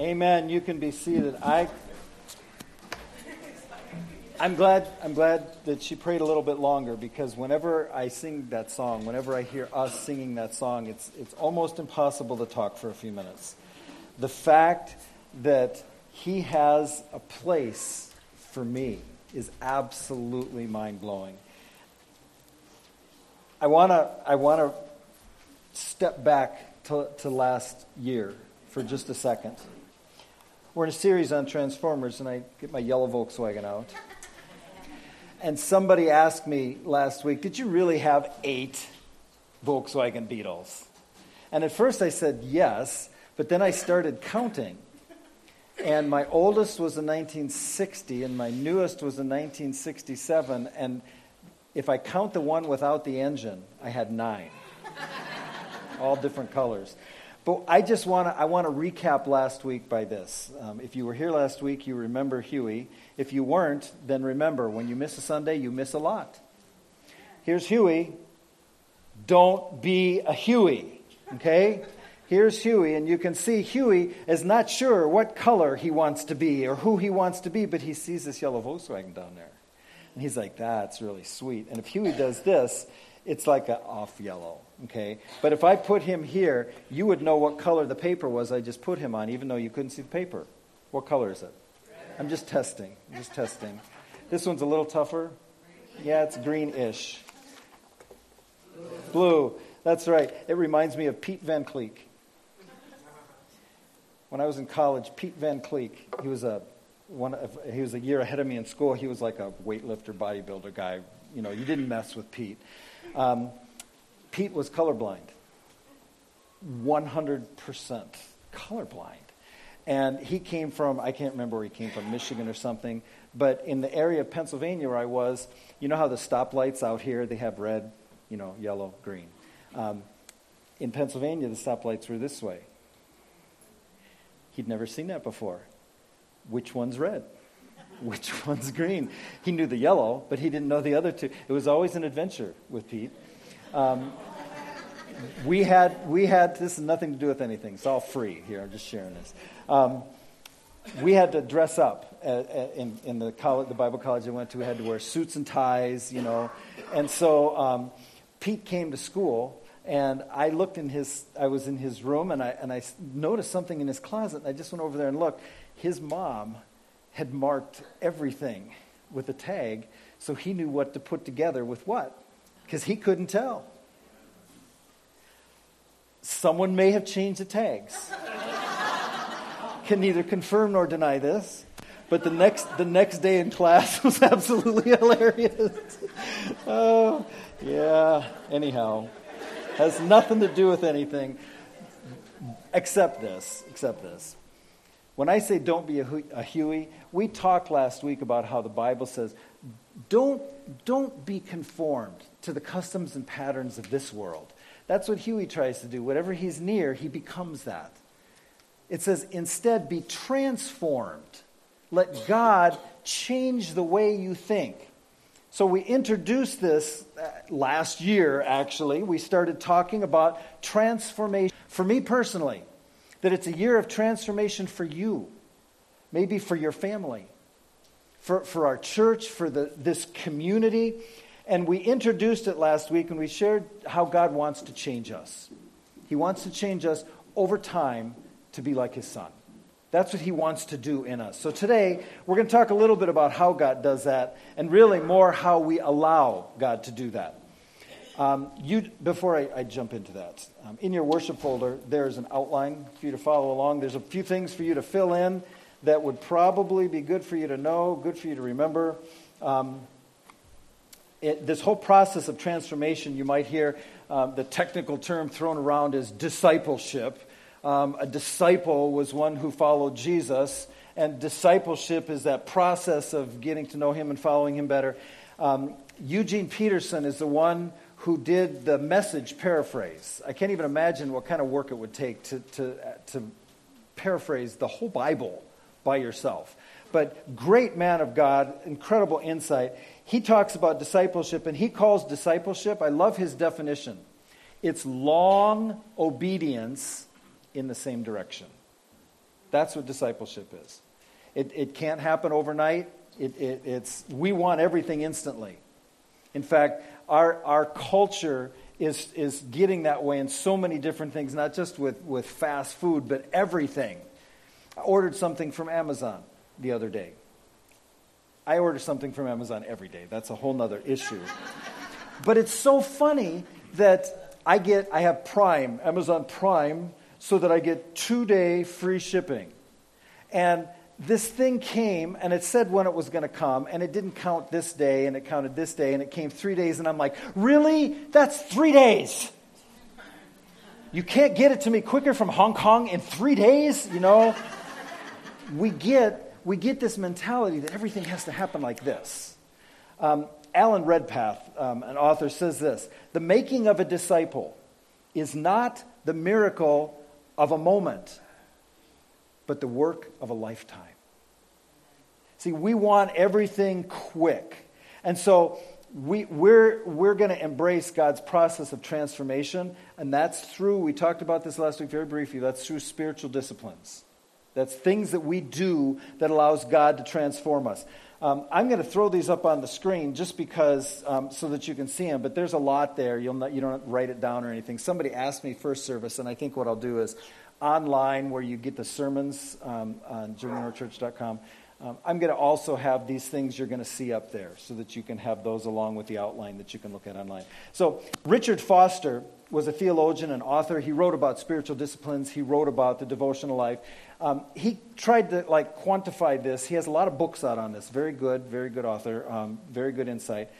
Amen. You can be seated. I, I'm glad. I'm glad that she prayed a little bit longer because whenever I sing that song, whenever I hear us singing that song, it's it's almost impossible to talk for a few minutes. The fact that He has a place for me is absolutely mind blowing. I wanna. I wanna step back to, to last year for just a second. We're in a series on Transformers, and I get my yellow Volkswagen out. And somebody asked me last week, Did you really have eight Volkswagen Beetles? And at first I said yes, but then I started counting. And my oldest was a 1960, and my newest was a 1967. And if I count the one without the engine, I had nine, all different colors. But I just want to I want to recap last week by this. Um, if you were here last week, you remember Huey. If you weren't, then remember when you miss a Sunday, you miss a lot. Here's Huey. Don't be a Huey. Okay? Here's Huey, and you can see Huey is not sure what color he wants to be or who he wants to be, but he sees this yellow Volkswagen down there. And he's like, that's really sweet. And if Huey does this, it's like an off yellow, okay? But if I put him here, you would know what color the paper was I just put him on, even though you couldn't see the paper. What color is it? I'm just testing. I'm just testing. This one's a little tougher. Yeah, it's greenish. Blue. That's right. It reminds me of Pete Van Cleek. When I was in college, Pete Van Cleek, he was a one of, he was a year ahead of me in school. He was like a weightlifter, bodybuilder guy. You know, you didn't mess with Pete. Um, Pete was colorblind, 100% colorblind. And he came from, I can't remember where he came from, Michigan or something. But in the area of Pennsylvania where I was, you know how the stoplights out here, they have red, you know, yellow, green. Um, in Pennsylvania, the stoplights were this way. He'd never seen that before. Which one's red? Which one's green. He knew the yellow, but he didn't know the other two. It was always an adventure with Pete. Um, we had we had this has nothing to do with anything. It's all free here. I'm just sharing this. Um, we had to dress up at, at, in, in the college, the Bible college I went to. We had to wear suits and ties, you know. And so um, Pete came to school, and I looked in his. I was in his room, and I and I noticed something in his closet. And I just went over there and looked. His mom had marked everything with a tag, so he knew what to put together with what, because he couldn't tell. Someone may have changed the tags. Can neither confirm nor deny this. But the next, the next day in class was absolutely hilarious. oh, yeah. Anyhow, has nothing to do with anything except this. Except this. When I say don't be a, a Huey, we talked last week about how the Bible says don't, don't be conformed to the customs and patterns of this world. That's what Huey tries to do. Whatever he's near, he becomes that. It says, instead, be transformed. Let God change the way you think. So we introduced this uh, last year, actually. We started talking about transformation. For me personally, that it's a year of transformation for you, maybe for your family, for, for our church, for the, this community. And we introduced it last week and we shared how God wants to change us. He wants to change us over time to be like His Son. That's what He wants to do in us. So today, we're going to talk a little bit about how God does that and really more how we allow God to do that. Um, you, before I, I, jump into that, um, in your worship folder, there's an outline for you to follow along. There's a few things for you to fill in that would probably be good for you to know, good for you to remember. Um, it, this whole process of transformation, you might hear um, the technical term thrown around as discipleship. Um, a disciple was one who followed Jesus, and discipleship is that process of getting to know him and following him better. Um, Eugene Peterson is the one who did the message paraphrase. I can't even imagine what kind of work it would take to, to, to paraphrase the whole Bible by yourself. But great man of God, incredible insight. He talks about discipleship and he calls discipleship, I love his definition. It's long obedience in the same direction. That's what discipleship is. It, it can't happen overnight. It, it, it's, we want everything instantly. In fact, our, our culture is, is getting that way in so many different things, not just with, with fast food, but everything. I ordered something from Amazon the other day. I order something from Amazon every day. That's a whole other issue. but it's so funny that I get, I have Prime, Amazon Prime, so that I get two day free shipping. And this thing came and it said when it was going to come and it didn't count this day and it counted this day and it came three days and i'm like really? That's three days. You can't get it to me quicker from hong kong in three days you know? We get we get this mentality that everything has to happen like this. Um, alan redpath um, an author says this the making of a disciple is not the miracle of a moment but the work of a lifetime See, we want everything quick. And so we, we're, we're going to embrace God's process of transformation, and that's through, we talked about this last week very briefly, that's through spiritual disciplines. That's things that we do that allows God to transform us. Um, I'm going to throw these up on the screen just because, um, so that you can see them, but there's a lot there. You'll not, you don't write it down or anything. Somebody asked me first service, and I think what I'll do is online where you get the sermons um, on journeynorthchurch.com. Um, I'm going to also have these things you're going to see up there so that you can have those along with the outline that you can look at online. So, Richard Foster was a theologian and author. He wrote about spiritual disciplines, he wrote about the devotional life. Um, he tried to like quantify this. He has a lot of books out on this. Very good, very good author, um, very good insight.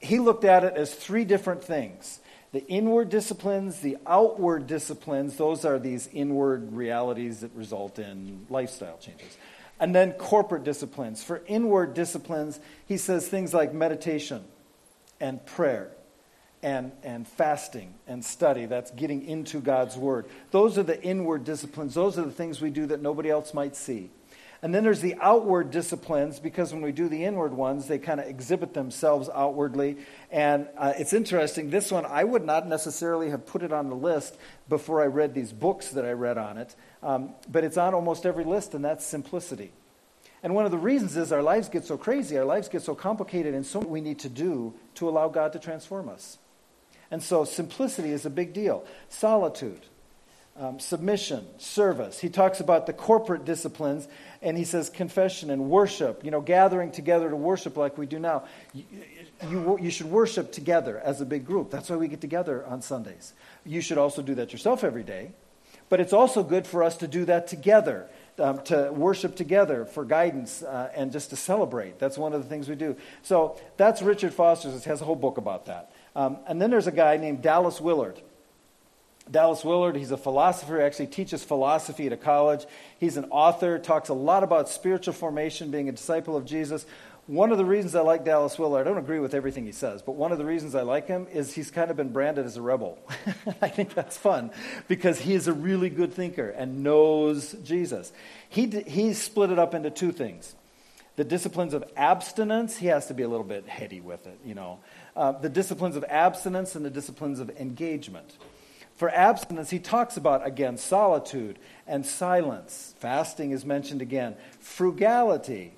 He looked at it as three different things the inward disciplines, the outward disciplines, those are these inward realities that result in lifestyle changes. And then corporate disciplines. For inward disciplines, he says things like meditation and prayer and, and fasting and study. That's getting into God's Word. Those are the inward disciplines. Those are the things we do that nobody else might see. And then there's the outward disciplines because when we do the inward ones, they kind of exhibit themselves outwardly. And uh, it's interesting. This one, I would not necessarily have put it on the list before I read these books that I read on it. Um, but it's on almost every list, and that's simplicity. And one of the reasons is our lives get so crazy, our lives get so complicated, and so we need to do to allow God to transform us. And so simplicity is a big deal. Solitude, um, submission, service. He talks about the corporate disciplines, and he says confession and worship, you know, gathering together to worship like we do now. You, you, you should worship together as a big group. That's why we get together on Sundays. You should also do that yourself every day. But it's also good for us to do that together, um, to worship together for guidance uh, and just to celebrate. That's one of the things we do. So that's Richard Foster's. It has a whole book about that. Um, and then there's a guy named Dallas Willard. Dallas Willard, he's a philosopher, actually teaches philosophy at a college. He's an author, talks a lot about spiritual formation, being a disciple of Jesus. One of the reasons I like Dallas Willard, I don't agree with everything he says, but one of the reasons I like him is he's kind of been branded as a rebel. I think that's fun because he is a really good thinker and knows Jesus. He, he split it up into two things. The disciplines of abstinence, he has to be a little bit heady with it, you know. Uh, the disciplines of abstinence and the disciplines of engagement. For abstinence, he talks about, again, solitude and silence. Fasting is mentioned again. Frugality,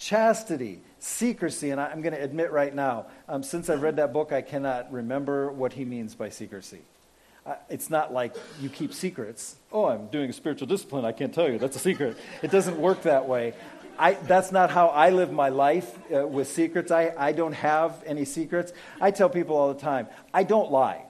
chastity, secrecy. And I'm going to admit right now, um, since I've read that book, I cannot remember what he means by secrecy. Uh, it's not like you keep secrets. Oh, I'm doing a spiritual discipline. I can't tell you. That's a secret. It doesn't work that way. I, that's not how I live my life uh, with secrets. I, I don't have any secrets. I tell people all the time I don't lie.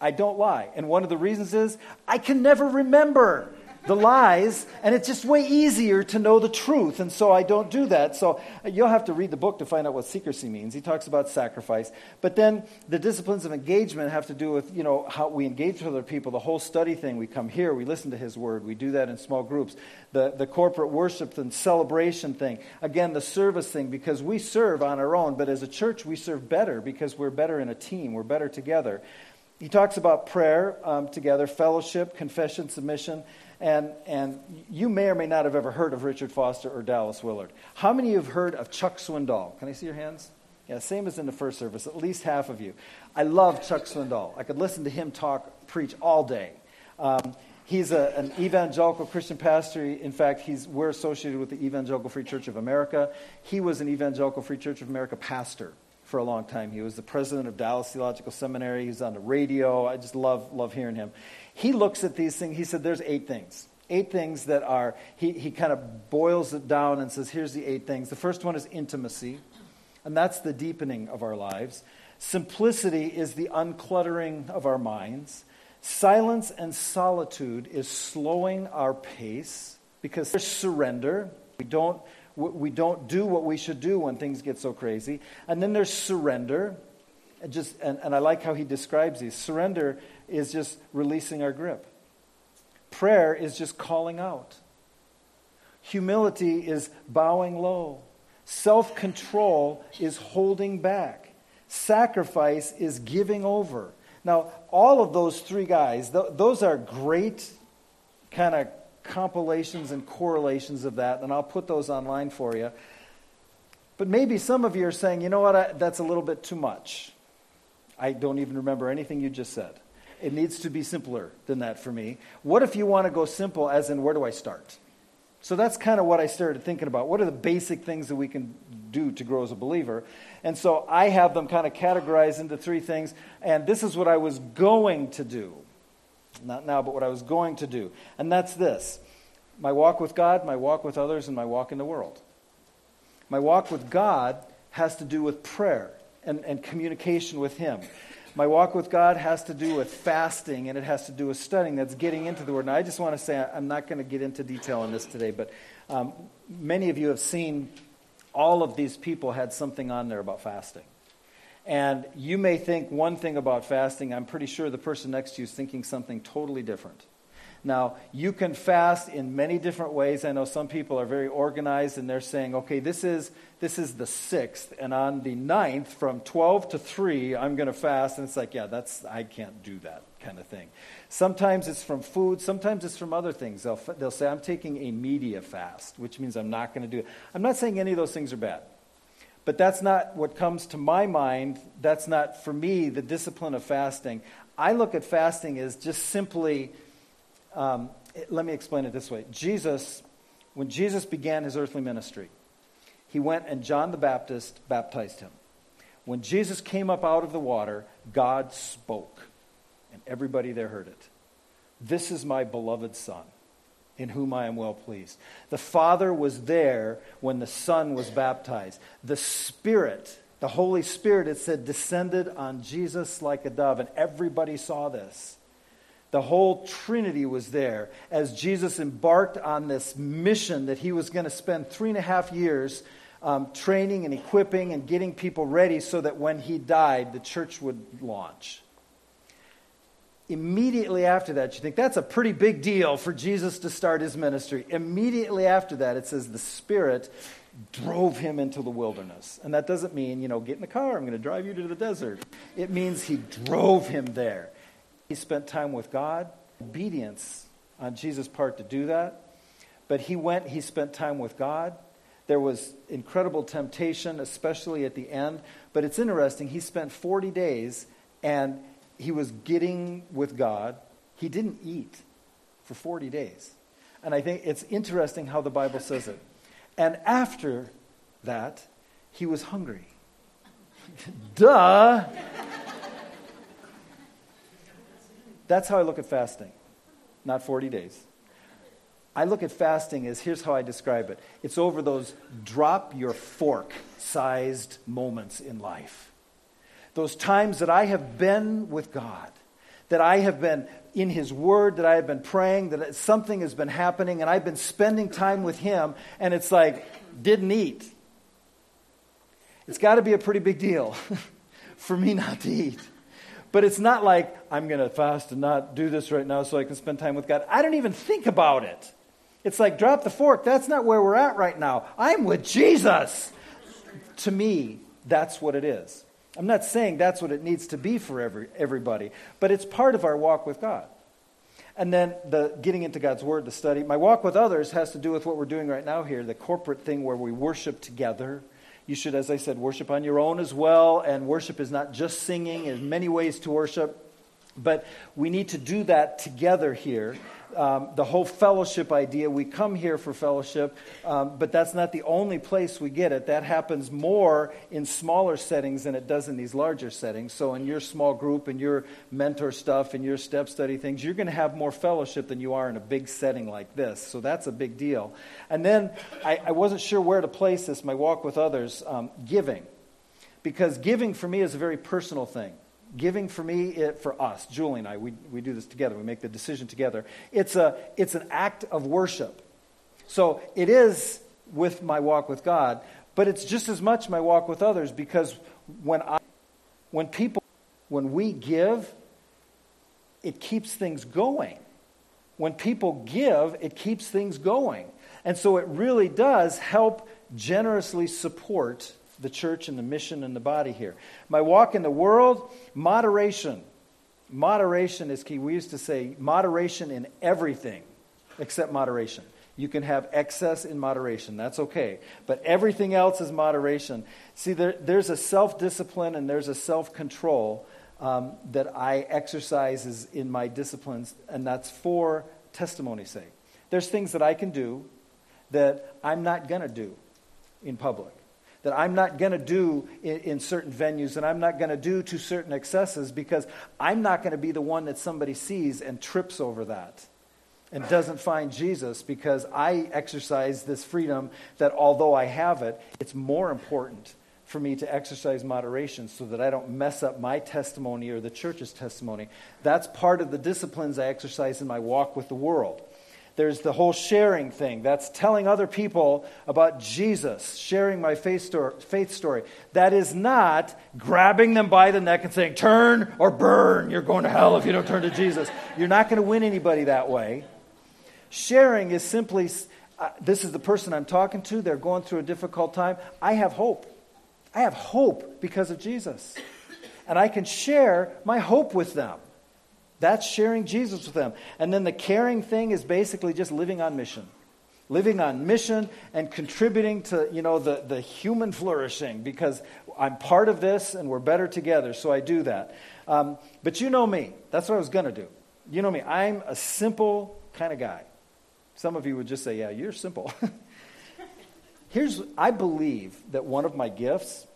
I don't lie. And one of the reasons is I can never remember the lies, and it's just way easier to know the truth, and so I don't do that. So uh, you'll have to read the book to find out what secrecy means. He talks about sacrifice, but then the disciplines of engagement have to do with you know how we engage with other people. The whole study thing. We come here, we listen to His word, we do that in small groups. The the corporate worship and celebration thing. Again, the service thing because we serve on our own, but as a church we serve better because we're better in a team. We're better together. He talks about prayer um, together, fellowship, confession, submission. And, and you may or may not have ever heard of Richard Foster or Dallas Willard. How many of you have heard of Chuck Swindoll? Can I see your hands? Yeah, same as in the first service, at least half of you. I love Chuck Swindoll. I could listen to him talk, preach all day. Um, He's a, an evangelical Christian pastor. In fact, he's, we're associated with the Evangelical Free Church of America. He was an Evangelical Free Church of America pastor for a long time. He was the president of Dallas Theological Seminary. He's on the radio. I just love, love hearing him. He looks at these things. He said, There's eight things. Eight things that are, he, he kind of boils it down and says, Here's the eight things. The first one is intimacy, and that's the deepening of our lives. Simplicity is the uncluttering of our minds. Silence and solitude is slowing our pace because there's surrender. We don't, we don't do what we should do when things get so crazy. And then there's surrender. And, just, and, and I like how he describes these. Surrender is just releasing our grip, prayer is just calling out, humility is bowing low, self control is holding back, sacrifice is giving over. Now, all of those three guys, th- those are great kind of compilations and correlations of that, and I'll put those online for you. But maybe some of you are saying, you know what, I, that's a little bit too much. I don't even remember anything you just said. It needs to be simpler than that for me. What if you want to go simple, as in, where do I start? So that's kind of what I started thinking about. What are the basic things that we can do to grow as a believer? And so I have them kind of categorized into three things. And this is what I was going to do. Not now, but what I was going to do. And that's this my walk with God, my walk with others, and my walk in the world. My walk with God has to do with prayer and, and communication with Him. My walk with God has to do with fasting and it has to do with studying. That's getting into the Word. And I just want to say, I'm not going to get into detail on this today, but um, many of you have seen all of these people had something on there about fasting. And you may think one thing about fasting, I'm pretty sure the person next to you is thinking something totally different. Now, you can fast in many different ways. I know some people are very organized and they're saying, okay, this is, this is the sixth, and on the ninth, from 12 to 3, I'm going to fast. And it's like, yeah, that's, I can't do that kind of thing. Sometimes it's from food, sometimes it's from other things. They'll, they'll say, I'm taking a media fast, which means I'm not going to do it. I'm not saying any of those things are bad. But that's not what comes to my mind. That's not, for me, the discipline of fasting. I look at fasting as just simply um, let me explain it this way Jesus, when Jesus began his earthly ministry, he went and John the Baptist baptized him. When Jesus came up out of the water, God spoke, and everybody there heard it. This is my beloved Son, in whom I am well pleased. The Father was there when the Son was baptized. The Spirit, the Holy Spirit, it said, descended on Jesus like a dove, and everybody saw this. The whole Trinity was there as Jesus embarked on this mission that he was going to spend three and a half years um, training and equipping and getting people ready so that when he died, the church would launch. Immediately after that, you think that's a pretty big deal for Jesus to start his ministry. Immediately after that, it says the Spirit drove him into the wilderness. And that doesn't mean, you know, get in the car, I'm going to drive you to the desert. It means he drove him there. He spent time with God, obedience on Jesus' part to do that. But he went, he spent time with God. There was incredible temptation, especially at the end. But it's interesting, he spent 40 days and he was getting with God. He didn't eat for 40 days. And I think it's interesting how the Bible says it. And after that, he was hungry. Duh! That's how I look at fasting, not 40 days. I look at fasting as here's how I describe it it's over those drop your fork sized moments in life. Those times that I have been with God, that I have been in His Word, that I have been praying, that something has been happening, and I've been spending time with Him, and it's like, didn't eat. It's got to be a pretty big deal for me not to eat. But it's not like I'm going to fast and not do this right now so I can spend time with God. I don't even think about it. It's like drop the fork. That's not where we're at right now. I'm with Jesus. To me, that's what it is. I'm not saying that's what it needs to be for every, everybody, but it's part of our walk with God. And then the getting into God's Word, the study. My walk with others has to do with what we're doing right now here, the corporate thing where we worship together you should, as I said, worship on your own as well. And worship is not just singing, there's many ways to worship. But we need to do that together here. Um, the whole fellowship idea. We come here for fellowship, um, but that's not the only place we get it. That happens more in smaller settings than it does in these larger settings. So, in your small group and your mentor stuff and your step study things, you're going to have more fellowship than you are in a big setting like this. So, that's a big deal. And then I, I wasn't sure where to place this, my walk with others, um, giving. Because giving for me is a very personal thing giving for me, it, for us, Julie and I, we, we do this together. We make the decision together. It's, a, it's an act of worship. So it is with my walk with God, but it's just as much my walk with others because when I, when people, when we give, it keeps things going. When people give, it keeps things going. And so it really does help generously support the church and the mission and the body here. My walk in the world, moderation. Moderation is key. We used to say moderation in everything except moderation. You can have excess in moderation. That's okay. But everything else is moderation. See, there, there's a self discipline and there's a self control um, that I exercise in my disciplines, and that's for testimony's sake. There's things that I can do that I'm not going to do in public that I'm not going to do in, in, certain venues and I'm not going to do to certain excesses because I'm not going to be the one that somebody sees and trips over that and doesn't find Jesus because I exercise this freedom that although I have it, it's more important for me to exercise moderation so that I don't mess up my testimony or the church's testimony. That's part of the disciplines I exercise in my walk with the world. There's the whole sharing thing. That's telling other people about Jesus, sharing my faith story. That is not grabbing them by the neck and saying, turn or burn. You're going to hell if you don't turn to Jesus. You're not going to win anybody that way. Sharing is simply uh, this is the person I'm talking to. They're going through a difficult time. I have hope. I have hope because of Jesus. And I can share my hope with them. That's sharing Jesus with them. And then the caring thing is basically just living on mission. Living on mission and contributing to, you know, the, the human flourishing because I'm part of this and we're better together, so I do that. Um, but you know me. That's what I was going to do. You know me. I'm a simple kind of guy. Some of you would just say, yeah, you're simple. Here's, I believe that one of my gifts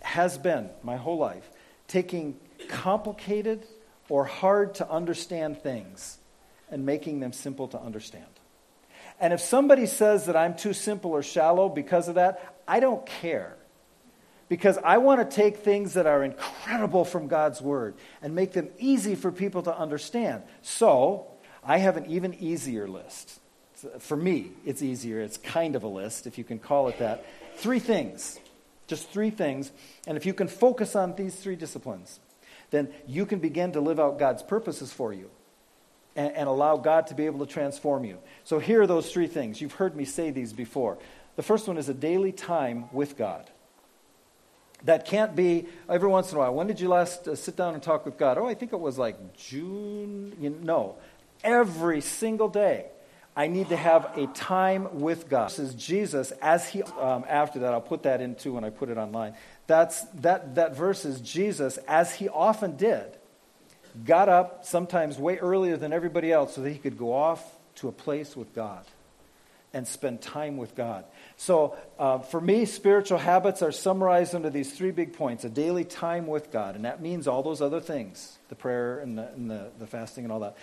has been my whole life taking complicated or hard to understand things and making them simple to understand. And if somebody says that I'm too simple or shallow because of that, I don't care. Because I want to take things that are incredible from God's Word and make them easy for people to understand. So, I have an even easier list. For me, it's easier. It's kind of a list, if you can call it that. Three things. Just three things. And if you can focus on these three disciplines, then you can begin to live out God's purposes for you and, and, allow God to be able to transform you. So here are those three things. You've heard me say these before. The first one is a daily time with God. That can't be every once in a while. When did you last uh, sit down and talk with God? Oh, I think it was like June. You know, no. Every single day. I need to have a time with God. This is Jesus as he, um, after that, I'll put that into when I put it online. That's, that, that verse is Jesus, as he often did, got up sometimes way earlier than everybody else so that he could go off to a place with God and spend time with God. So, uh, for me, spiritual habits are summarized under these three big points a daily time with God, and that means all those other things the prayer and the, and the, the fasting and all that.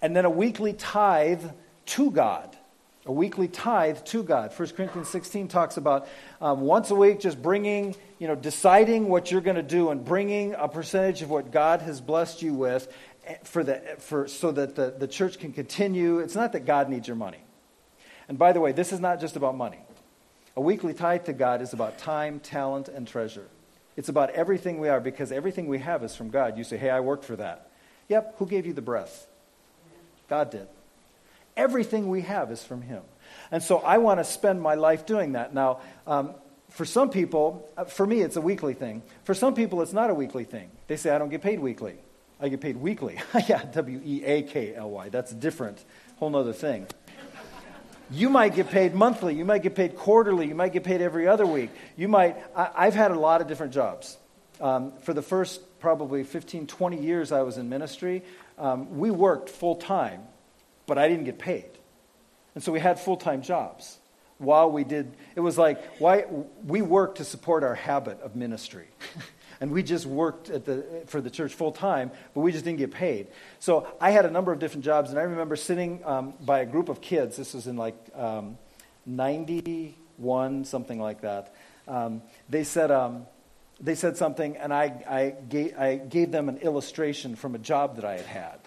And then a weekly tithe to God a weekly tithe to God. 1 Corinthians 16 talks about um, once a week just bringing, you know, deciding what you're going to do and bringing a percentage of what God has blessed you with eh, for the, for, so that the, the church can continue. It's not that God needs your money. And by the way, this is not just about money. A weekly tithe to God is about time, talent, and treasure. It's about everything we are because everything we have is from God. You say, hey, I worked for that. Yep, who gave you the breath? God did. Everything we have is from Him. And so I want to spend my life doing that. Now, um, for some people, uh, for me, it's a weekly thing. For some people, it's not a weekly thing. They say, I don't get paid weekly. I get paid weekly. yeah, W E A K L Y. That's a different. Whole other thing. You might get paid monthly. You might get paid quarterly. You might get paid every other week. You might. I, have had a lot of different jobs. Um, for the first probably 15, 20 years I was in ministry, um, we worked full time but I didn't get paid. And so we had full time jobs while we did. It was like, why, we worked to support our habit of ministry. and we just worked at the, for the church full time, but we just didn't get paid. So I had a number of different jobs, and I remember sitting um, by a group of kids. This was in like um, 91, something like that. Um, they said, um, they said something, and I, I, gave, I gave them an illustration from a job that I had had.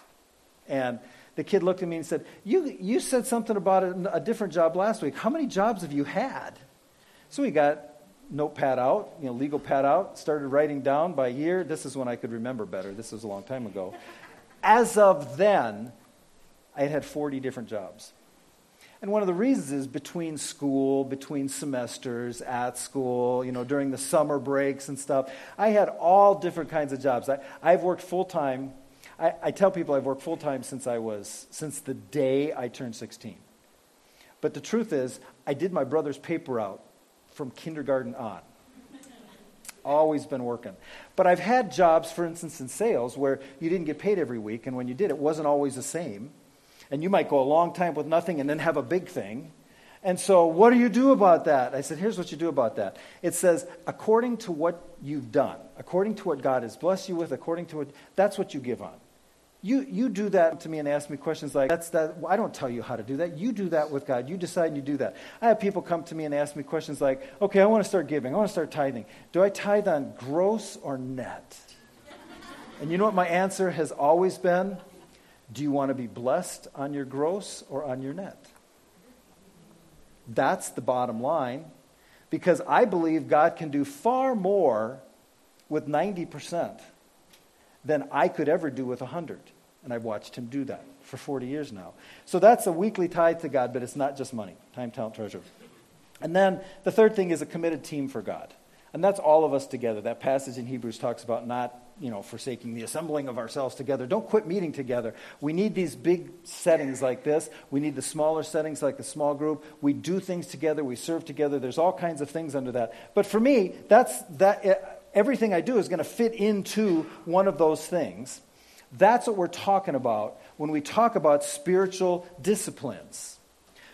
And the kid looked at me and said, You, you said something about a, a different job last week. How many jobs have you had? So we got notepad out, you know, legal pad out, started writing down by year. This is when I could remember better. This was a long time ago. As of then, I had had 40 different jobs. And one of the reasons is between school, between semesters, at school, you know, during the summer breaks and stuff, I had all different kinds of jobs. I, I've worked full time. I, I tell people I've worked full time since I was, since the day I turned 16. But the truth is, I did my brother's paper route from kindergarten on. Always been working. But I've had jobs, for instance, in sales where you didn't get paid every week, and when you did, it wasn't always the same. And you might go a long time with nothing and then have a big thing. And so, what do you do about that? I said, here's what you do about that. It says, according to what you've done, according to what God has blessed you with, according to what, that's what you give on. You, you do that to me and ask me questions like, that's that, I don't tell you how to do that. You do that with God. You decide and you do that. I have people come to me and ask me questions like, okay, I want to start giving. I want to start tithing. Do I tithe on gross or net? And you know what my answer has always been? Do you want to be blessed on your gross or on your net? That's the bottom line because I believe God can do far more with 90% than I could ever do with a 100. And I've watched him do that for 40 years now. So that's a weekly tithe to God, but it's not just money time, talent, treasure. And then the third thing is a committed team for God. And that's all of us together. That passage in Hebrews talks about not, you know, forsaking the assembling of ourselves together. Don't quit meeting together. We need these big settings like this. We need the smaller settings like the small group. We do things together. We serve together. There's all kinds of things under that. But for me, that's that everything I do is going to fit into one of those things. That's what we're talking about when we talk about spiritual disciplines.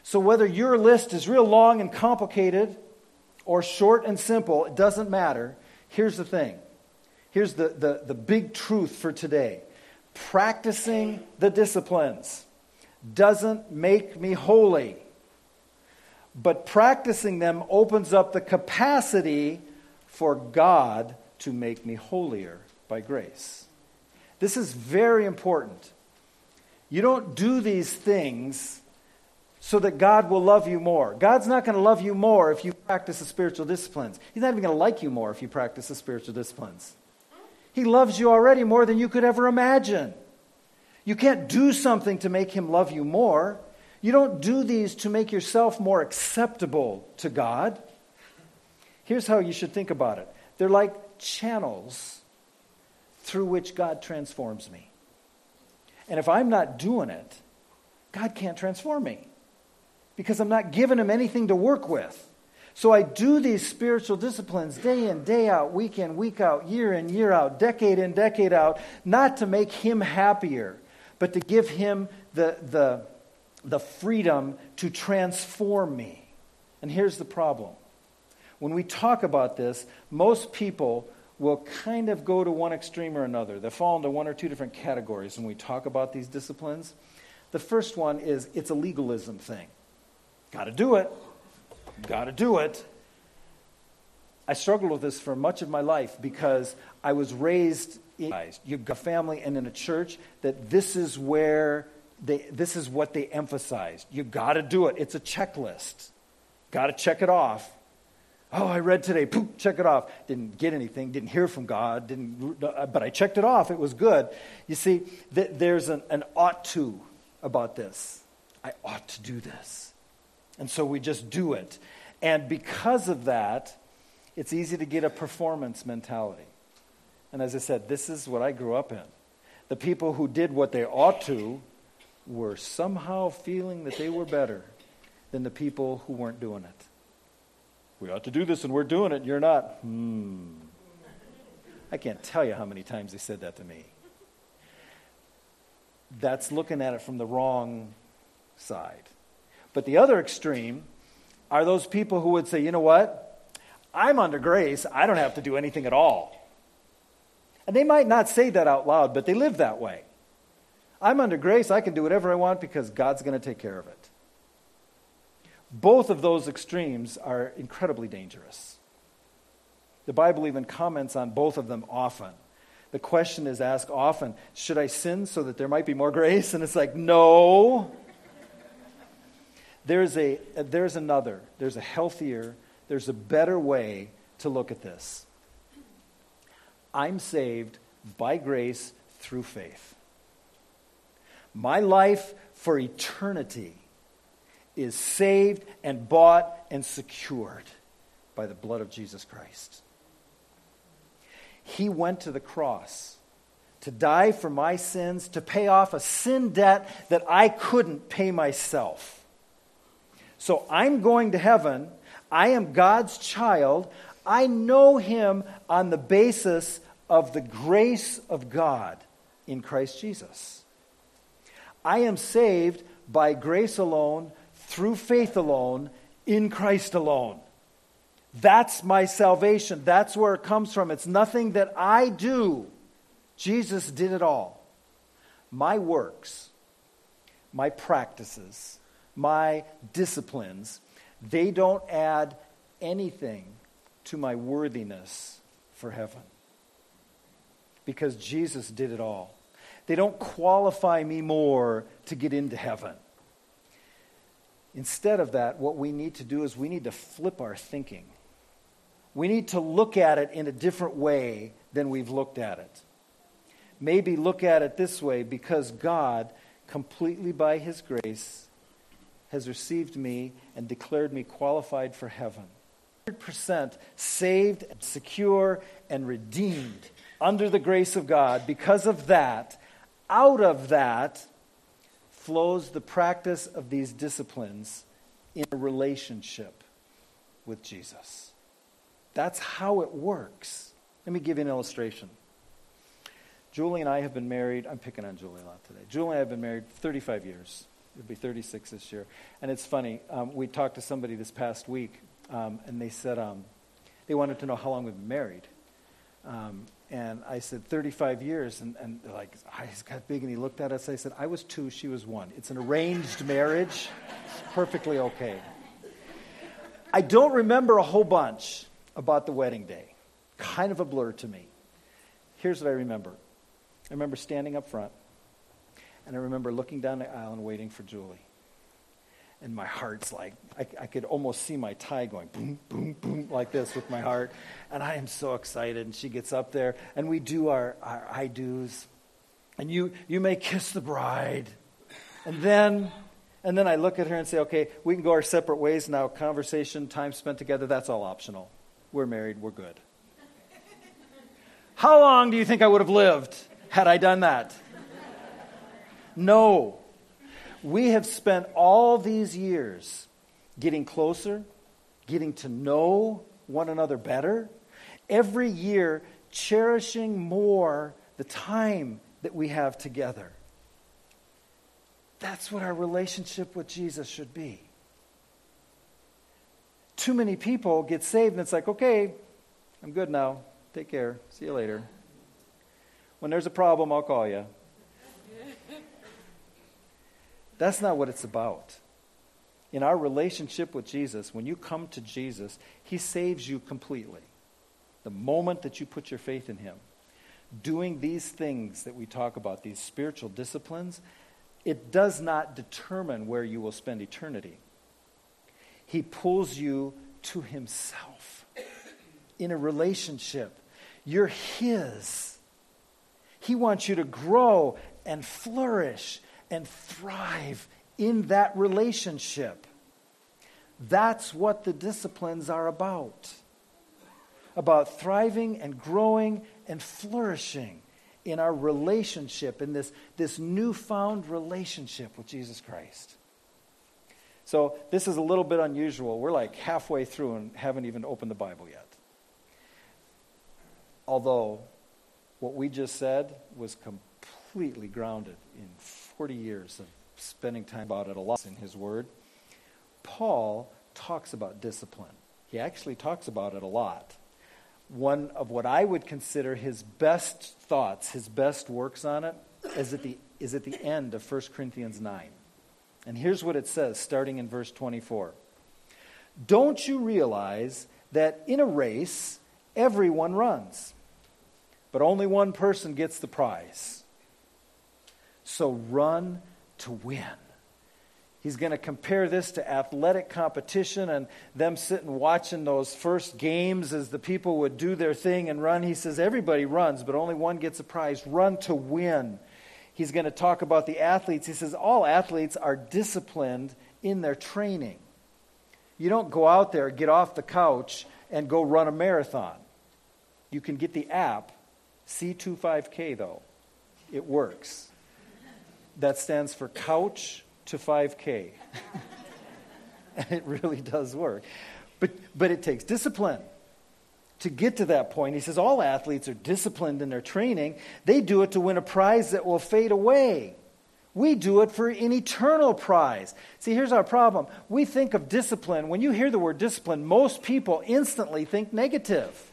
So, whether your list is real long and complicated or short and simple, it doesn't matter. Here's the thing here's the, the, the big truth for today practicing the disciplines doesn't make me holy, but practicing them opens up the capacity for God to make me holier by grace. This is very important. You don't do these things so that God will love you more. God's not going to love you more if you practice the spiritual disciplines. He's not even going to like you more if you practice the spiritual disciplines. He loves you already more than you could ever imagine. You can't do something to make him love you more. You don't do these to make yourself more acceptable to God. Here's how you should think about it they're like channels through which God transforms me. And if I'm not doing it, God can't transform me because I'm not giving him anything to work with. So I do these spiritual disciplines day in, day out, week in, week out, year in, year out, decade in, decade out, not to make him happier, but to give him the, the, the freedom to transform me. And here's the problem when we talk about this, most people will kind of go to one extreme or another. They fall into one or two different categories when we talk about these disciplines. The first one is it's a legalism thing. Got to do it. Got to do it. I struggled with this for much of my life because I was raised in a family and in a church that this is where they, this is what they emphasized. You got to do it. It's a checklist. Got to check it off. Oh, I read today. Poop, check it off. Didn't get anything. Didn't hear from God. Didn't, but I checked it off. It was good. You see, th- there's an, an ought to about this. I ought to do this. And so we just do it. And because of that, it's easy to get a performance mentality. And as I said, this is what I grew up in. The people who did what they ought to were somehow feeling that they were better than the people who weren't doing it. We ought to do this and we're doing it and you're not. Hmm. I can't tell you how many times they said that to me. That's looking at it from the wrong side. But the other extreme are those people who would say, you know what? I'm under grace. I don't have to do anything at all. And they might not say that out loud, but they live that way. I'm under grace. I can do whatever I want because God's going to take care of it. Both of those extremes are incredibly dangerous. The Bible even comments on both of them often. The question is asked often should I sin so that there might be more grace? And it's like, no. There's, a, there's another, there's a healthier, there's a better way to look at this. I'm saved by grace through faith. My life for eternity is saved and bought and secured by the blood of Jesus Christ. He went to the cross to die for my sins, to pay off a sin debt that I couldn't pay myself. So I'm going to heaven. I am God's child. I know him on the basis of the grace of God in Christ Jesus. I am saved by grace alone, through faith alone, in Christ alone. That's my salvation. That's where it comes from. It's nothing that I do. Jesus did it all. My works, my practices, my disciplines, they don't add anything to my worthiness for heaven because Jesus did it all. They don't qualify me more to get into heaven. Instead of that, what we need to do is we need to flip our thinking. We need to look at it in a different way than we've looked at it. Maybe look at it this way because God, completely by His grace, has received me and declared me qualified for heaven. 100% saved, and secure, and redeemed under the grace of God. Because of that, out of that flows the practice of these disciplines in a relationship with Jesus. That's how it works. Let me give you an illustration. Julie and I have been married. I'm picking on Julie a lot today. Julie and I have been married 35 years. It'll be 36 this year. And it's funny. Um, we talked to somebody this past week, um, and they said um, they wanted to know how long we've been married. And I said, 35 years. And, and like, eyes got big. And he looked at us. I said, I was two, she was one. It's an arranged marriage. Perfectly okay. I don't remember a whole bunch about the wedding day. Kind of a blur to me. Here's what I remember I remember standing up front, and I remember looking down the aisle and waiting for Julie and my heart's like, I, I, could almost see my tie going boom, boom, boom, like this with my heart. And I am so excited. And she gets up there, and we do our, our I do's. And you, you may kiss the bride. And then, and then I look at her and say, okay, we can go our separate ways now. Conversation, time spent together, that's all optional. We're married, we're good. How long do you think I would have lived had I done that? No. We have spent all these years getting closer, getting to know one another better, every year cherishing more the time that we have together. That's what our relationship with Jesus should be. Too many people get saved and it's like, okay, I'm good now. Take care. See you later. When there's a problem, I'll call you. That's not what it's about. In our relationship with Jesus, when you come to Jesus, He saves you completely. The moment that you put your faith in Him, doing these things that we talk about, these spiritual disciplines, it does not determine where you will spend eternity. He pulls you to Himself in a relationship. You're His. He wants you to grow and flourish and thrive in that relationship. That's what the disciplines are about. About thriving and growing and flourishing in our relationship, in this, this newfound relationship with Jesus Christ. So, this is a little bit unusual. We're like halfway through and haven't even opened the Bible yet. Although, what we just said was completely grounded in 40 years of spending time about it a lot in his word. Paul talks about discipline. He actually talks about it a lot. One of what I would consider his best thoughts, his best works on it, is at the, is at the end of 1 Corinthians 9. And here's what it says, starting in verse 24. Don't you realize that in a race, everyone runs, but only one person gets the prize? So run to win. He's going to compare this to athletic competition and them sitting watching those first games as the people would do their thing and run. He says, Everybody runs, but only one gets a prize. Run to win. He's going to talk about the athletes. He says, All athletes are disciplined in their training. You don't go out there, get off the couch, and go run a marathon. You can get the app, C25K, though. It works. That stands for couch to 5K. and it really does work. But, but it takes discipline to get to that point. He says all athletes are disciplined in their training. They do it to win a prize that will fade away. We do it for an eternal prize. See, here's our problem. We think of discipline. When you hear the word discipline, most people instantly think negative.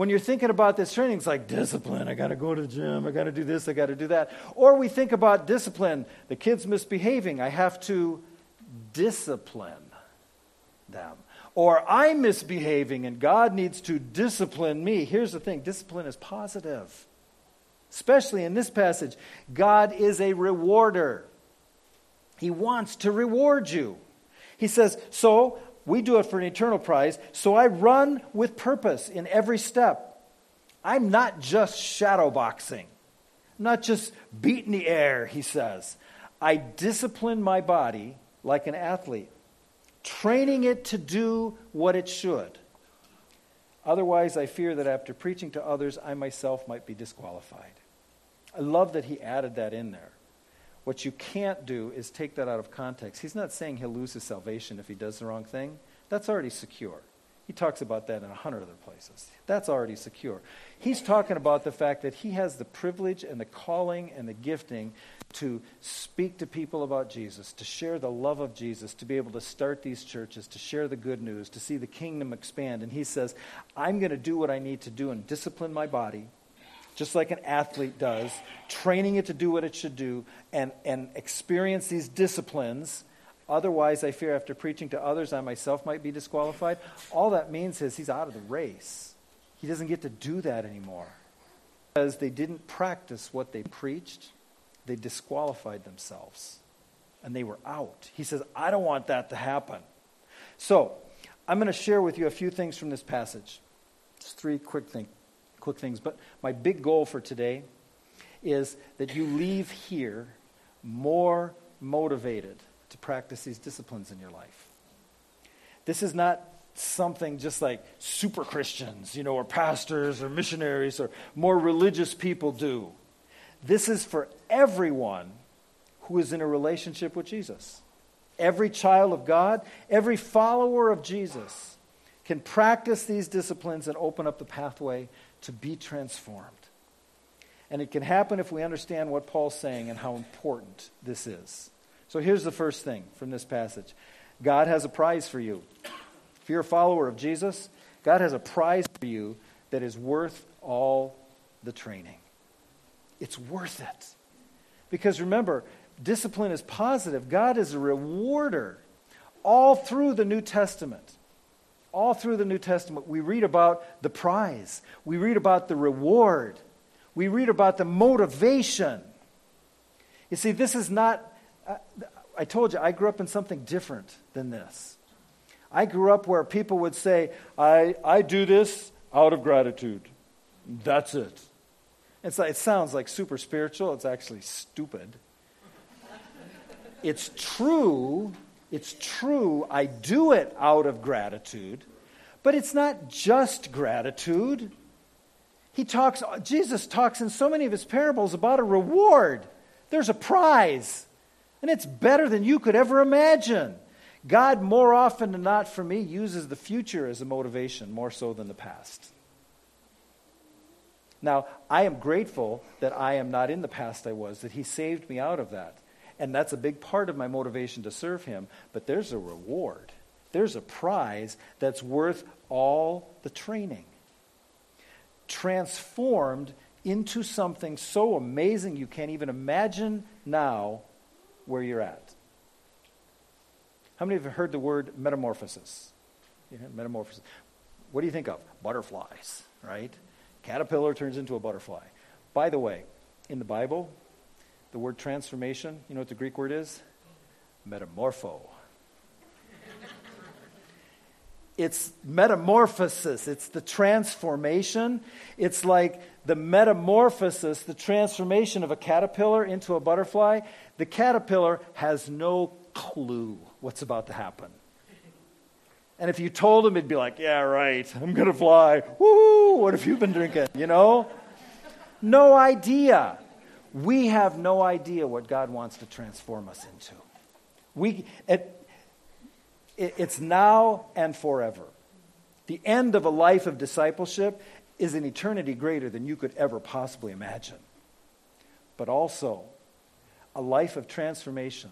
When you're thinking about this training, it's like discipline. I got to go to the gym. I got to do this. I got to do that. Or we think about discipline. The kid's misbehaving. I have to discipline them. Or I'm misbehaving and God needs to discipline me. Here's the thing discipline is positive, especially in this passage. God is a rewarder, He wants to reward you. He says, So we do it for an eternal prize. So I run with purpose in every step. I'm not just shadowboxing. I'm not just beating the air, he says. I discipline my body like an athlete, training it to do what it should. Otherwise, I fear that after preaching to others, I myself might be disqualified. I love that he added that in there. What you can't do is take that out of context. He's not saying he'll lose his salvation if he does the wrong thing. That's already secure. He talks about that in a hundred other places. That's already secure. He's talking about the fact that he has the privilege and the calling and the gifting to speak to people about Jesus, to share the love of Jesus, to be able to start these churches, to share the good news, to see the kingdom expand. And he says, I'm going to do what I need to do and discipline my body just like an athlete does, training it to do what it should do, and, and experience these disciplines. Otherwise, I fear after preaching to others, I myself might be disqualified. All that means is he's out of the race. He doesn't get to do that anymore. Because they didn't practice what they preached, they disqualified themselves. And they were out. He says, I don't want that to happen. So, I'm going to share with you a few things from this passage. Just three quick things quick things. But my big goal for today is that you leave here more motivated to practice these disciplines in your life. This is not something just like super Christians, you know, or pastors or missionaries or more religious people do. This is for everyone who is in a relationship with Jesus. Every child of God, every follower of Jesus can practice these disciplines and open up the pathway to be transformed. And it can happen if we understand what Paul's saying and how important this is. So here's the first thing from this passage God has a prize for you. If you're a follower of Jesus, God has a prize for you that is worth all the training. It's worth it. Because remember, discipline is positive, God is a rewarder all through the New Testament. All through the New Testament, we read about the prize, we read about the reward, we read about the motivation. You see, this is not, uh, I told you, I grew up in something different than this. I grew up where people would say, I, I do this out of gratitude. That's it. It's like, it sounds like super spiritual. It's actually stupid. It's true it's true, I do it out of gratitude, but it's not just gratitude. He talks, Jesus talks in so many of his parables about a reward. There's a prize, and it's better than you could ever imagine. God, more often than not for me, uses the future as a motivation more so than the past. Now, I am grateful that I am not in the past I was, that He saved me out of that. And that's a big part of my motivation to serve Him. But there's a reward, there's a prize that's worth all the training. Transformed into something so amazing you can't even imagine now where you're at. How many of have heard the word metamorphosis? Yeah, metamorphosis. What do you think of? Butterflies, right? Caterpillar turns into a butterfly. By the way, in the Bible, the word transformation, you know what the Greek word is? Metamorpho. it's metamorphosis, it's the transformation. It's like the metamorphosis, the transformation of a caterpillar into a butterfly. The caterpillar has no clue what's about to happen. And if you told him, he'd be like, Yeah, right, I'm going to fly. Woo, what have you been drinking? You know? No idea. We have no idea what God wants to transform us into. We, it, it, it's now and forever. The end of a life of discipleship is an eternity greater than you could ever possibly imagine. But also, a life of transformation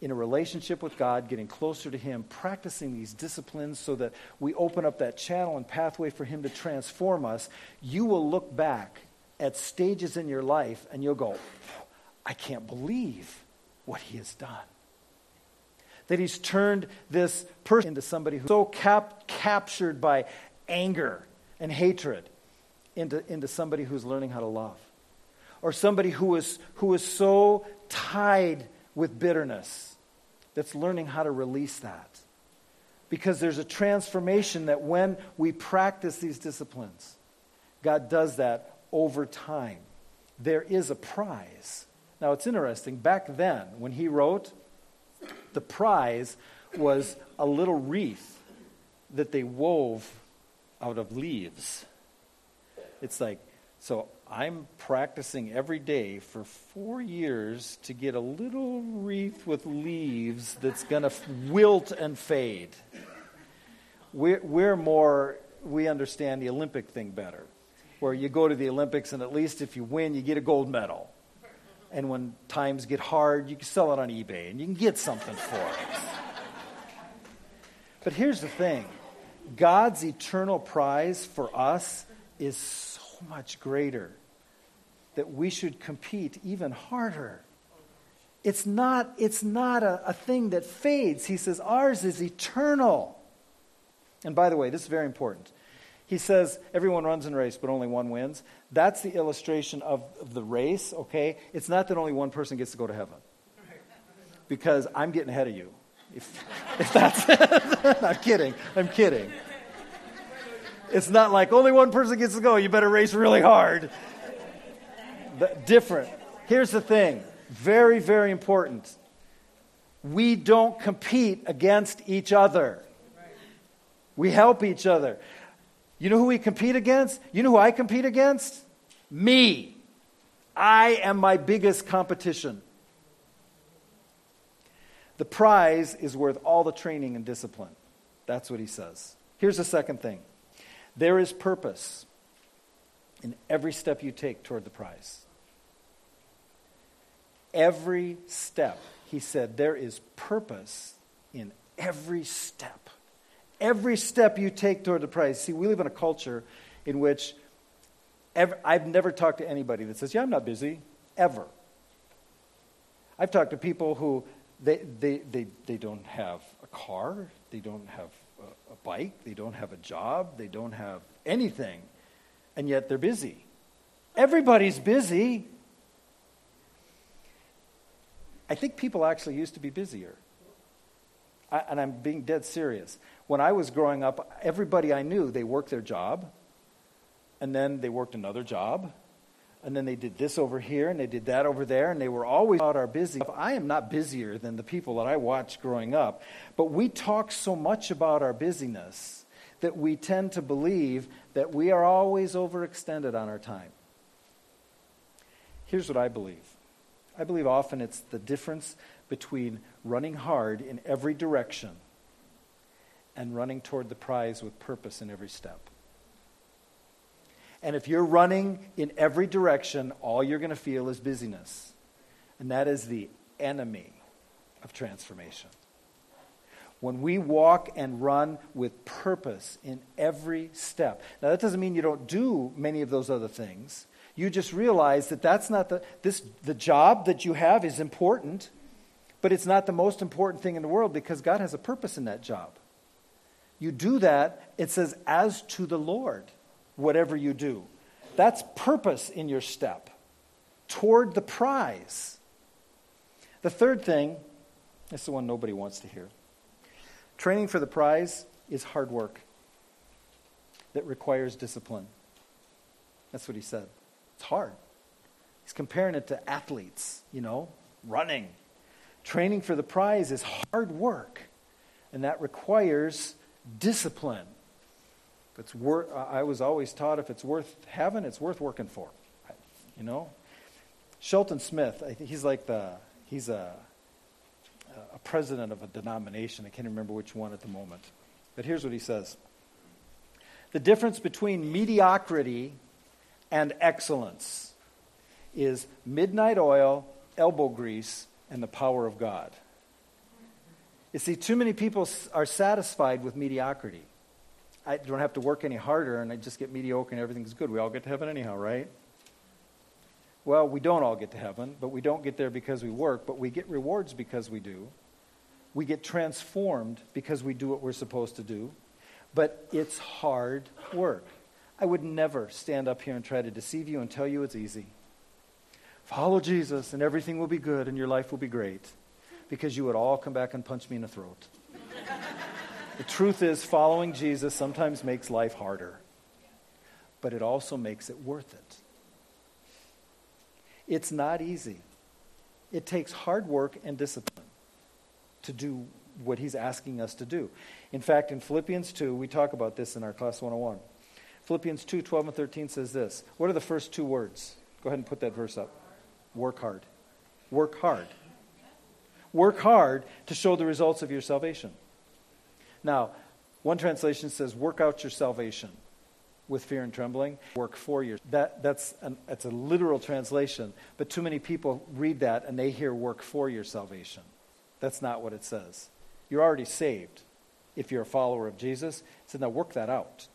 in a relationship with God, getting closer to Him, practicing these disciplines so that we open up that channel and pathway for Him to transform us, you will look back at stages in your life and you'll go, I can't believe what He has done. That He's turned this person into somebody who's so cap- captured by anger and hatred into, into somebody who's learning how to love. Or somebody who is, who is so tied with bitterness that's learning how to release that. Because there's a transformation that when we practice these disciplines, God does that over time. There is a prize. Now, it's interesting. Back then, when he wrote, the prize was a little wreath that they wove out of leaves. It's like, so I'm practicing every day for four years to get a little wreath with leaves that's going to wilt and fade. We're, we're more, we understand the Olympic thing better, where you go to the Olympics and at least if you win, you get a gold medal. And when times get hard, you can sell it on eBay and you can get something for it. But here's the thing God's eternal prize for us is so much greater that we should compete even harder. It's not, it's not a, a thing that fades. He says ours is eternal. And by the way, this is very important. He says everyone runs in a race, but only one wins. That's the illustration of, of the race, okay? It's not that only one person gets to go to heaven. Because I'm getting ahead of you. If, if that's it. I'm kidding. I'm kidding. It's not like only one person gets to go. You better race really hard But different. Here's the thing very, very important. We don't compete against each other, we help each other. You know who we compete against? You know who I compete against? Me. I am my biggest competition. The prize is worth all the training and discipline. That's what he says. Here's the second thing there is purpose in every step you take toward the prize every step. He said, There is purpose in every step. Every step you take toward the prize. See, we live in a culture in which ever, I've never talked to anybody that says, Yeah, I'm not busy, ever. I've talked to people who they, they, they, they don't have a car, they don't have a, a bike, they don't have a job, they don't have anything, and yet they're busy. Everybody's busy. I think people actually used to be busier. I, and I'm being dead serious. When I was growing up, everybody I knew, they worked their job, and then they worked another job, and then they did this over here, and they did that over there, and they were always about our busy. I am not busier than the people that I watched growing up, but we talk so much about our busyness that we tend to believe that we are always overextended on our time. Here's what I believe I believe often it's the difference between running hard in every direction and running toward the prize with purpose in every step. And if you're running in every direction, all you're going to feel is busyness. And that is the enemy of transformation. When we walk and run with purpose in every step. Now, that doesn't mean you don't do many of those other things. You just realize that that's not the, this, the job that you have is important, but it's not the most important thing in the world because God has a purpose in that job. You do that, it says, as to the Lord, whatever you do. That's purpose in your step toward the prize. The third thing, this is the one nobody wants to hear. Training for the prize is hard work that requires discipline. That's what he said. It's hard. He's comparing it to athletes, you know, running. Training for the prize is hard work, and that requires discipline. If it's I was always taught if it's worth having, it's worth working for. You know, Shelton Smith, he's like the he's a a president of a denomination. I can't remember which one at the moment, but here's what he says: the difference between mediocrity and excellence is midnight oil, elbow grease, and the power of God. You see, too many people are satisfied with mediocrity. I don't have to work any harder and I just get mediocre and everything's good. We all get to heaven anyhow, right? Well, we don't all get to heaven, but we don't get there because we work, but we get rewards because we do. We get transformed because we do what we're supposed to do. But it's hard work. I would never stand up here and try to deceive you and tell you it's easy. Follow Jesus and everything will be good and your life will be great because you would all come back and punch me in the throat. the truth is, following Jesus sometimes makes life harder, but it also makes it worth it. It's not easy. It takes hard work and discipline to do what he's asking us to do. In fact, in Philippians 2, we talk about this in our class 101. Philippians 2 12 and 13 says this. What are the first two words? Go ahead and put that verse up. Work hard. Work hard. Work hard to show the results of your salvation. Now, one translation says, work out your salvation with fear and trembling. Work for your. That, that's, an, that's a literal translation, but too many people read that and they hear work for your salvation. That's not what it says. You're already saved if you're a follower of Jesus. Says, now work that out.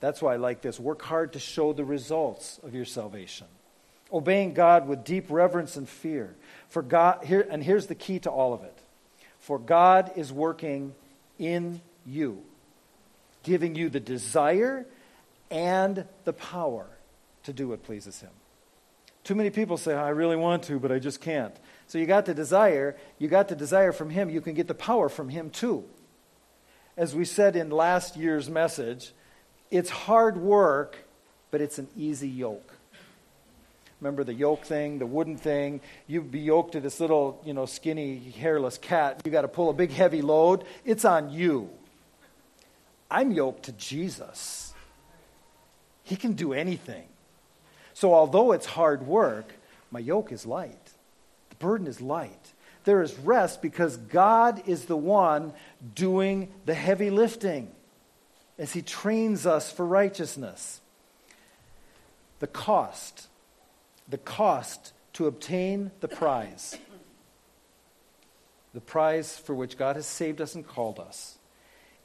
That's why I like this. Work hard to show the results of your salvation. Obeying God with deep reverence and fear. For God, here, and here's the key to all of it. For God is working in you, giving you the desire and the power to do what pleases Him. Too many people say, I really want to, but I just can't. So you got the desire, you got the desire from Him, you can get the power from Him too. As we said in last year's message, it's hard work, but it's an easy yoke. Remember the yoke thing, the wooden thing? You'd be yoked to this little, you know, skinny, hairless cat. You got to pull a big, heavy load. It's on you. I'm yoked to Jesus. He can do anything. So, although it's hard work, my yoke is light. The burden is light. There is rest because God is the one doing the heavy lifting as He trains us for righteousness. The cost, the cost to obtain the prize, the prize for which God has saved us and called us,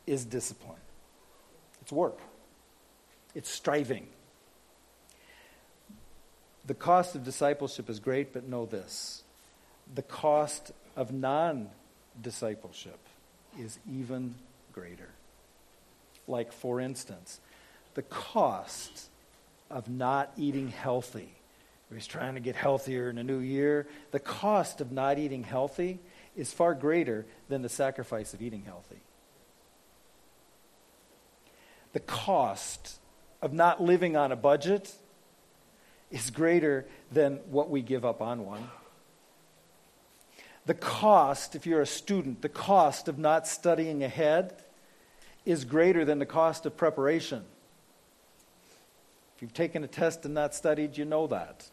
is discipline. It's work, it's striving. The cost of discipleship is great, but know this the cost of non discipleship is even greater. Like, for instance, the cost of not eating healthy. He's trying to get healthier in a new year. The cost of not eating healthy is far greater than the sacrifice of eating healthy. The cost of not living on a budget is greater than what we give up on one. The cost, if you're a student, the cost of not studying ahead is greater than the cost of preparation. If you've taken a test and not studied, you know that.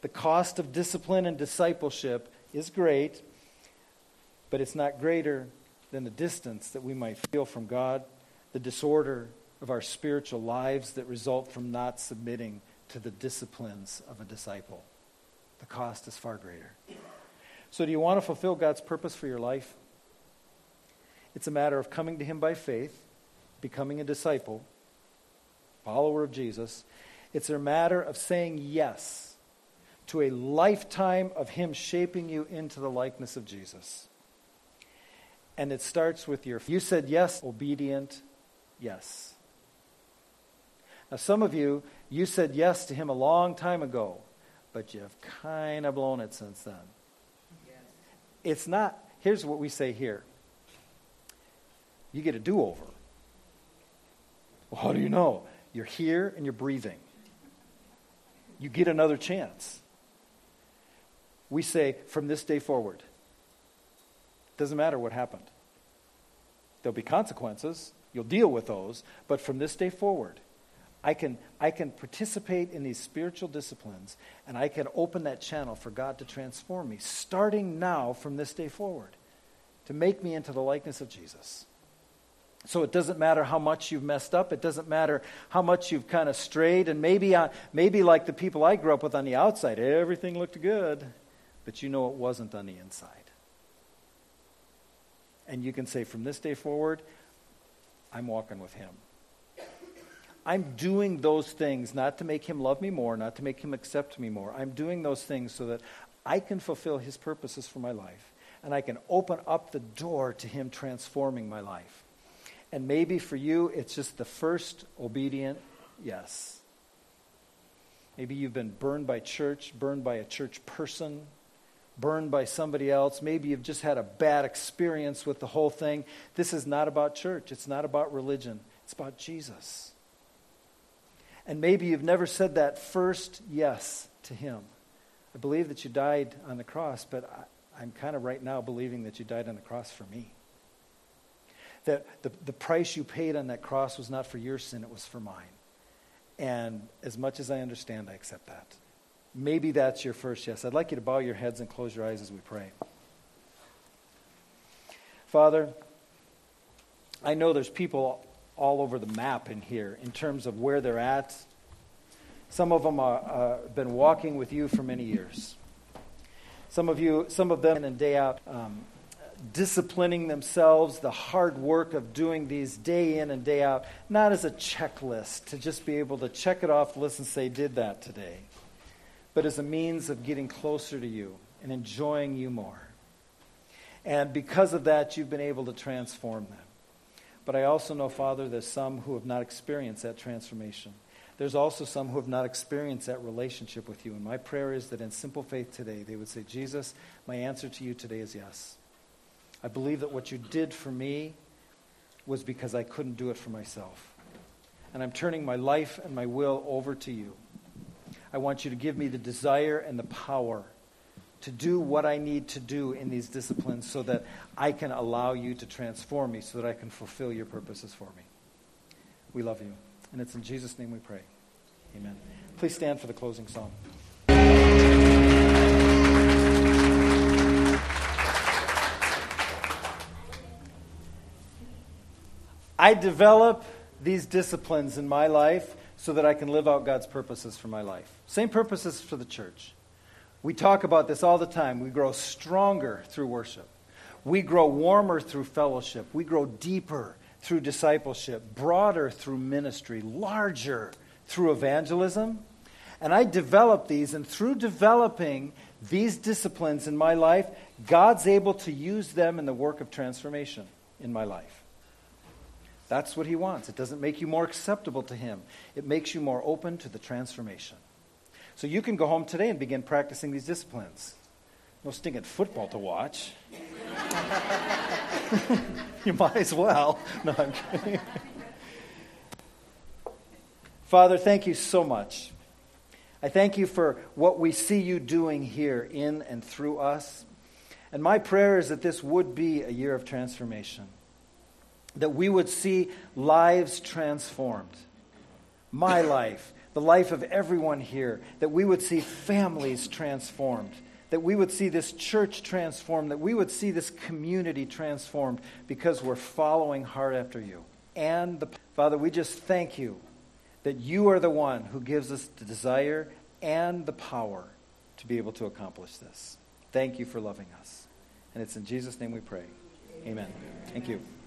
The cost of discipline and discipleship is great, but it's not greater than the distance that we might feel from God, the disorder of our spiritual lives that result from not submitting to the disciplines of a disciple. The cost is far greater. So, do you want to fulfill God's purpose for your life? It's a matter of coming to Him by faith, becoming a disciple, follower of Jesus. It's a matter of saying yes to a lifetime of Him shaping you into the likeness of Jesus. And it starts with your, you said yes, obedient, yes. Now, some of you, you said yes to Him a long time ago, but you've kind of blown it since then. Yes. It's not, here's what we say here you get a do over. Well, how do you know? You're here and you're breathing. You get another chance. We say, from this day forward, doesn't matter what happened. There'll be consequences. You'll deal with those. But from this day forward, I can, I can participate in these spiritual disciplines and I can open that channel for God to transform me, starting now from this day forward, to make me into the likeness of Jesus. So it doesn't matter how much you've messed up. It doesn't matter how much you've kind of strayed. And maybe, maybe like the people I grew up with on the outside, everything looked good, but you know it wasn't on the inside. And you can say, from this day forward, I'm walking with Him. I'm doing those things not to make Him love me more, not to make Him accept me more. I'm doing those things so that I can fulfill His purposes for my life. And I can open up the door to Him transforming my life. And maybe for you, it's just the first obedient yes. Maybe you've been burned by church, burned by a church person, burned by somebody else. Maybe you've just had a bad experience with the whole thing. This is not about church, it's not about religion, it's about Jesus. And maybe you've never said that first yes to Him. I believe that you died on the cross, but I, am kind of right now believing that you died on the cross for me that the, the price you paid on that cross was not for your sin, it was for mine. And as much as I understand, I accept that. Maybe that's your first yes. I'd like you to bow your heads and close your eyes as we pray. Father, I know there's people all over the map in here in terms of where they're at. Some of them have uh, been walking with you for many years. Some of you, some of them, in and day out, um, disciplining themselves, the hard work of doing these day in and day out, not as a checklist to just be able to check it off list and say, did that today, but as a means of getting closer to you and enjoying you more. And because of that, you've been able to transform them. But I also know, Father, there's some who have not experienced that transformation. There's also some who have not experienced that relationship with you. And my prayer is that in simple faith today, they would say, Jesus, my answer to you today is yes. I believe that what you did for me was because I couldn't do it for myself. And I'm turning my life and my will over to you. I want you to give me the desire and the power to do what I need to do in these disciplines so that I can allow you to transform me, so that I can fulfill your purposes for me. We love you. And it's in Jesus' name we pray. Amen. Please stand for the closing song. I develop these disciplines in my life so that I can live out God's purposes for my life. Same purposes for the church. We talk about this all the time. We grow stronger through worship. We grow warmer through fellowship. We grow deeper through discipleship, broader through ministry, larger through evangelism. And I develop these, and through developing these disciplines in my life, God's able to use them in the work of transformation in my life. That's what he wants. It doesn't make you more acceptable to him, it makes you more open to the transformation. So you can go home today and begin practicing these disciplines. No stinking football to watch. you might as well. No, I'm kidding. Father, thank you so much. I thank you for what we see you doing here in and through us. And my prayer is that this would be a year of transformation that we would see lives transformed. My life, the life of everyone here, that we would see families transformed, that we would see this church transformed, that we would see this community transformed because we're following hard after you. And the, Father, we just thank you that you are the one who gives us the desire and the power to be able to accomplish this. Thank you for loving us. And it's in Jesus' name we pray. Amen. Thank you.